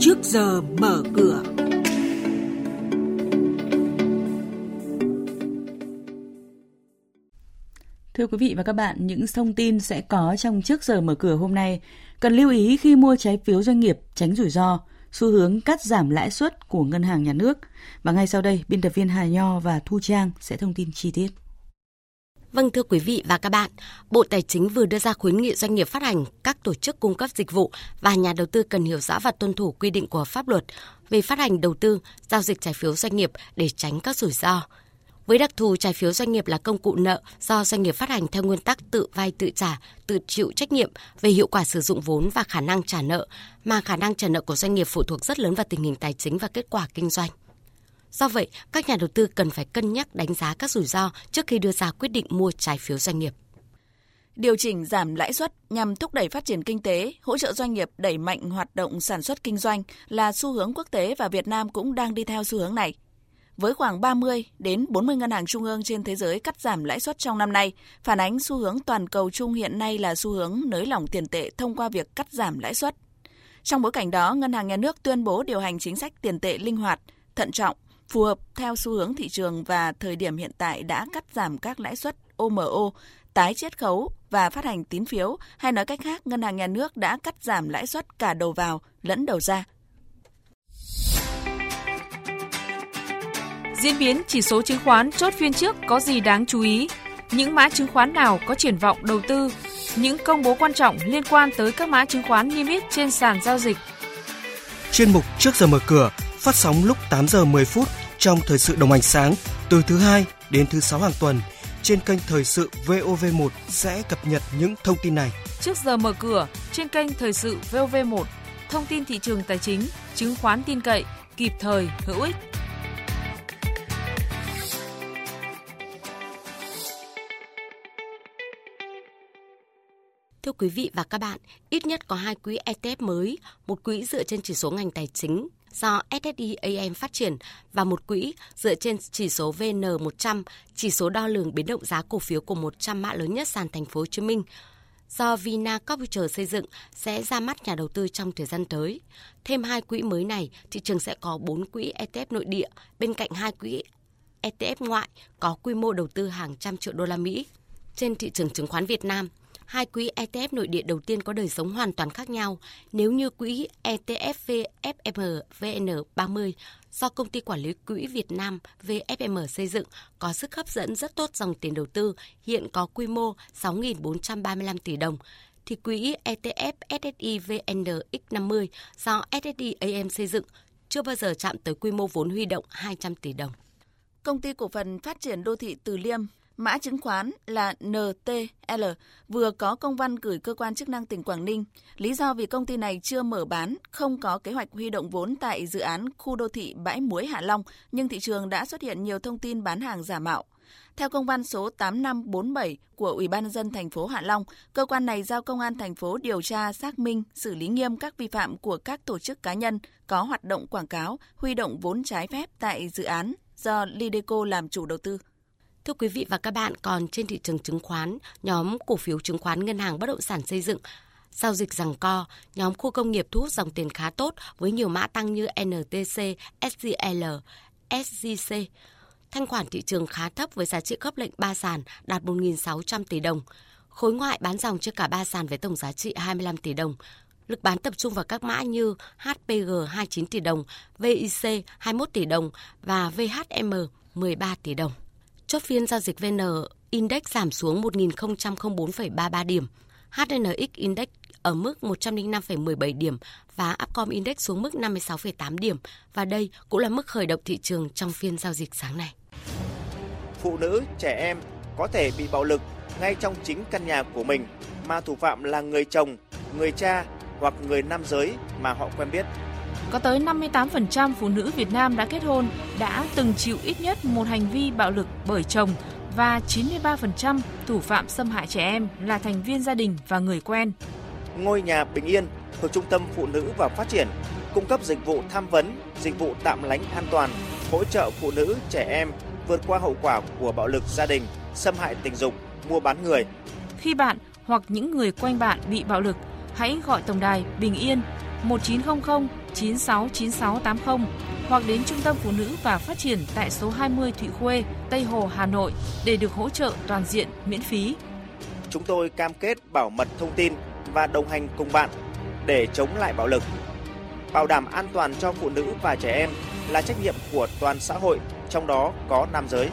trước giờ mở cửa. Thưa quý vị và các bạn, những thông tin sẽ có trong trước giờ mở cửa hôm nay. Cần lưu ý khi mua trái phiếu doanh nghiệp tránh rủi ro, xu hướng cắt giảm lãi suất của ngân hàng nhà nước. Và ngay sau đây, biên tập viên Hà Nho và Thu Trang sẽ thông tin chi tiết. Vâng thưa quý vị và các bạn, Bộ Tài chính vừa đưa ra khuyến nghị doanh nghiệp phát hành, các tổ chức cung cấp dịch vụ và nhà đầu tư cần hiểu rõ và tuân thủ quy định của pháp luật về phát hành đầu tư, giao dịch trái phiếu doanh nghiệp để tránh các rủi ro. Với đặc thù trái phiếu doanh nghiệp là công cụ nợ do doanh nghiệp phát hành theo nguyên tắc tự vay tự trả, tự chịu trách nhiệm về hiệu quả sử dụng vốn và khả năng trả nợ, mà khả năng trả nợ của doanh nghiệp phụ thuộc rất lớn vào tình hình tài chính và kết quả kinh doanh. Do vậy, các nhà đầu tư cần phải cân nhắc đánh giá các rủi ro trước khi đưa ra quyết định mua trái phiếu doanh nghiệp. Điều chỉnh giảm lãi suất nhằm thúc đẩy phát triển kinh tế, hỗ trợ doanh nghiệp đẩy mạnh hoạt động sản xuất kinh doanh là xu hướng quốc tế và Việt Nam cũng đang đi theo xu hướng này. Với khoảng 30 đến 40 ngân hàng trung ương trên thế giới cắt giảm lãi suất trong năm nay, phản ánh xu hướng toàn cầu chung hiện nay là xu hướng nới lỏng tiền tệ thông qua việc cắt giảm lãi suất. Trong bối cảnh đó, Ngân hàng Nhà nước tuyên bố điều hành chính sách tiền tệ linh hoạt, thận trọng, phù hợp theo xu hướng thị trường và thời điểm hiện tại đã cắt giảm các lãi suất OMO, tái chiết khấu và phát hành tín phiếu, hay nói cách khác, ngân hàng nhà nước đã cắt giảm lãi suất cả đầu vào lẫn đầu ra. Diễn biến chỉ số chứng khoán chốt phiên trước có gì đáng chú ý? Những mã chứng khoán nào có triển vọng đầu tư? Những công bố quan trọng liên quan tới các mã chứng khoán niêm yết trên sàn giao dịch. Chuyên mục Trước giờ mở cửa phát sóng lúc 8 giờ 10 phút trong thời sự đồng hành sáng từ thứ hai đến thứ sáu hàng tuần trên kênh thời sự VOV1 sẽ cập nhật những thông tin này. Trước giờ mở cửa trên kênh thời sự VOV1, thông tin thị trường tài chính, chứng khoán tin cậy, kịp thời, hữu ích. Thưa quý vị và các bạn, ít nhất có hai quỹ ETF mới, một quỹ dựa trên chỉ số ngành tài chính do SSI AM phát triển và một quỹ dựa trên chỉ số VN100, chỉ số đo lường biến động giá cổ phiếu của 100 mã lớn nhất sàn thành phố Hồ Chí Minh do Vina Capital xây dựng sẽ ra mắt nhà đầu tư trong thời gian tới. Thêm hai quỹ mới này, thị trường sẽ có 4 quỹ ETF nội địa bên cạnh hai quỹ ETF ngoại có quy mô đầu tư hàng trăm triệu đô la Mỹ. Trên thị trường chứng khoán Việt Nam, hai quỹ ETF nội địa đầu tiên có đời sống hoàn toàn khác nhau. Nếu như quỹ ETF VFM VN30 do công ty quản lý quỹ Việt Nam VFM xây dựng có sức hấp dẫn rất tốt dòng tiền đầu tư, hiện có quy mô 6.435 tỷ đồng thì quỹ ETF SSI VNX50 do SSI AM xây dựng chưa bao giờ chạm tới quy mô vốn huy động 200 tỷ đồng. Công ty cổ phần phát triển đô thị Từ Liêm Mã chứng khoán là NTL vừa có công văn gửi cơ quan chức năng tỉnh Quảng Ninh. Lý do vì công ty này chưa mở bán, không có kế hoạch huy động vốn tại dự án khu đô thị Bãi Muối Hạ Long, nhưng thị trường đã xuất hiện nhiều thông tin bán hàng giả mạo. Theo công văn số 8547 của Ủy ban nhân dân thành phố Hạ Long, cơ quan này giao công an thành phố điều tra, xác minh, xử lý nghiêm các vi phạm của các tổ chức cá nhân có hoạt động quảng cáo, huy động vốn trái phép tại dự án do Lideco làm chủ đầu tư. Thưa quý vị và các bạn, còn trên thị trường chứng khoán, nhóm cổ phiếu chứng khoán ngân hàng bất động sản xây dựng giao dịch rằng co, nhóm khu công nghiệp thu hút dòng tiền khá tốt với nhiều mã tăng như NTC, SGL, SGC. Thanh khoản thị trường khá thấp với giá trị khớp lệnh 3 sàn đạt 1.600 tỷ đồng. Khối ngoại bán dòng cho cả 3 sàn với tổng giá trị 25 tỷ đồng. Lực bán tập trung vào các mã như HPG 29 tỷ đồng, VIC 21 tỷ đồng và VHM 13 tỷ đồng. Chốt phiên giao dịch VN Index giảm xuống 1.004,33 điểm. HNX Index ở mức 105,17 điểm và Upcom Index xuống mức 56,8 điểm và đây cũng là mức khởi động thị trường trong phiên giao dịch sáng nay. Phụ nữ, trẻ em có thể bị bạo lực ngay trong chính căn nhà của mình mà thủ phạm là người chồng, người cha hoặc người nam giới mà họ quen biết. Có tới 58% phụ nữ Việt Nam đã kết hôn đã từng chịu ít nhất một hành vi bạo lực bởi chồng và 93% thủ phạm xâm hại trẻ em là thành viên gia đình và người quen. Ngôi nhà bình yên thuộc Trung tâm Phụ nữ và Phát triển cung cấp dịch vụ tham vấn, dịch vụ tạm lánh an toàn, hỗ trợ phụ nữ, trẻ em vượt qua hậu quả của bạo lực gia đình, xâm hại tình dục, mua bán người. Khi bạn hoặc những người quanh bạn bị bạo lực, hãy gọi tổng đài Bình Yên 1900 969680 hoặc đến Trung tâm Phụ nữ và Phát triển tại số 20 Thụy Khuê, Tây Hồ, Hà Nội để được hỗ trợ toàn diện miễn phí. Chúng tôi cam kết bảo mật thông tin và đồng hành cùng bạn để chống lại bạo lực. Bảo đảm an toàn cho phụ nữ và trẻ em là trách nhiệm của toàn xã hội, trong đó có nam giới.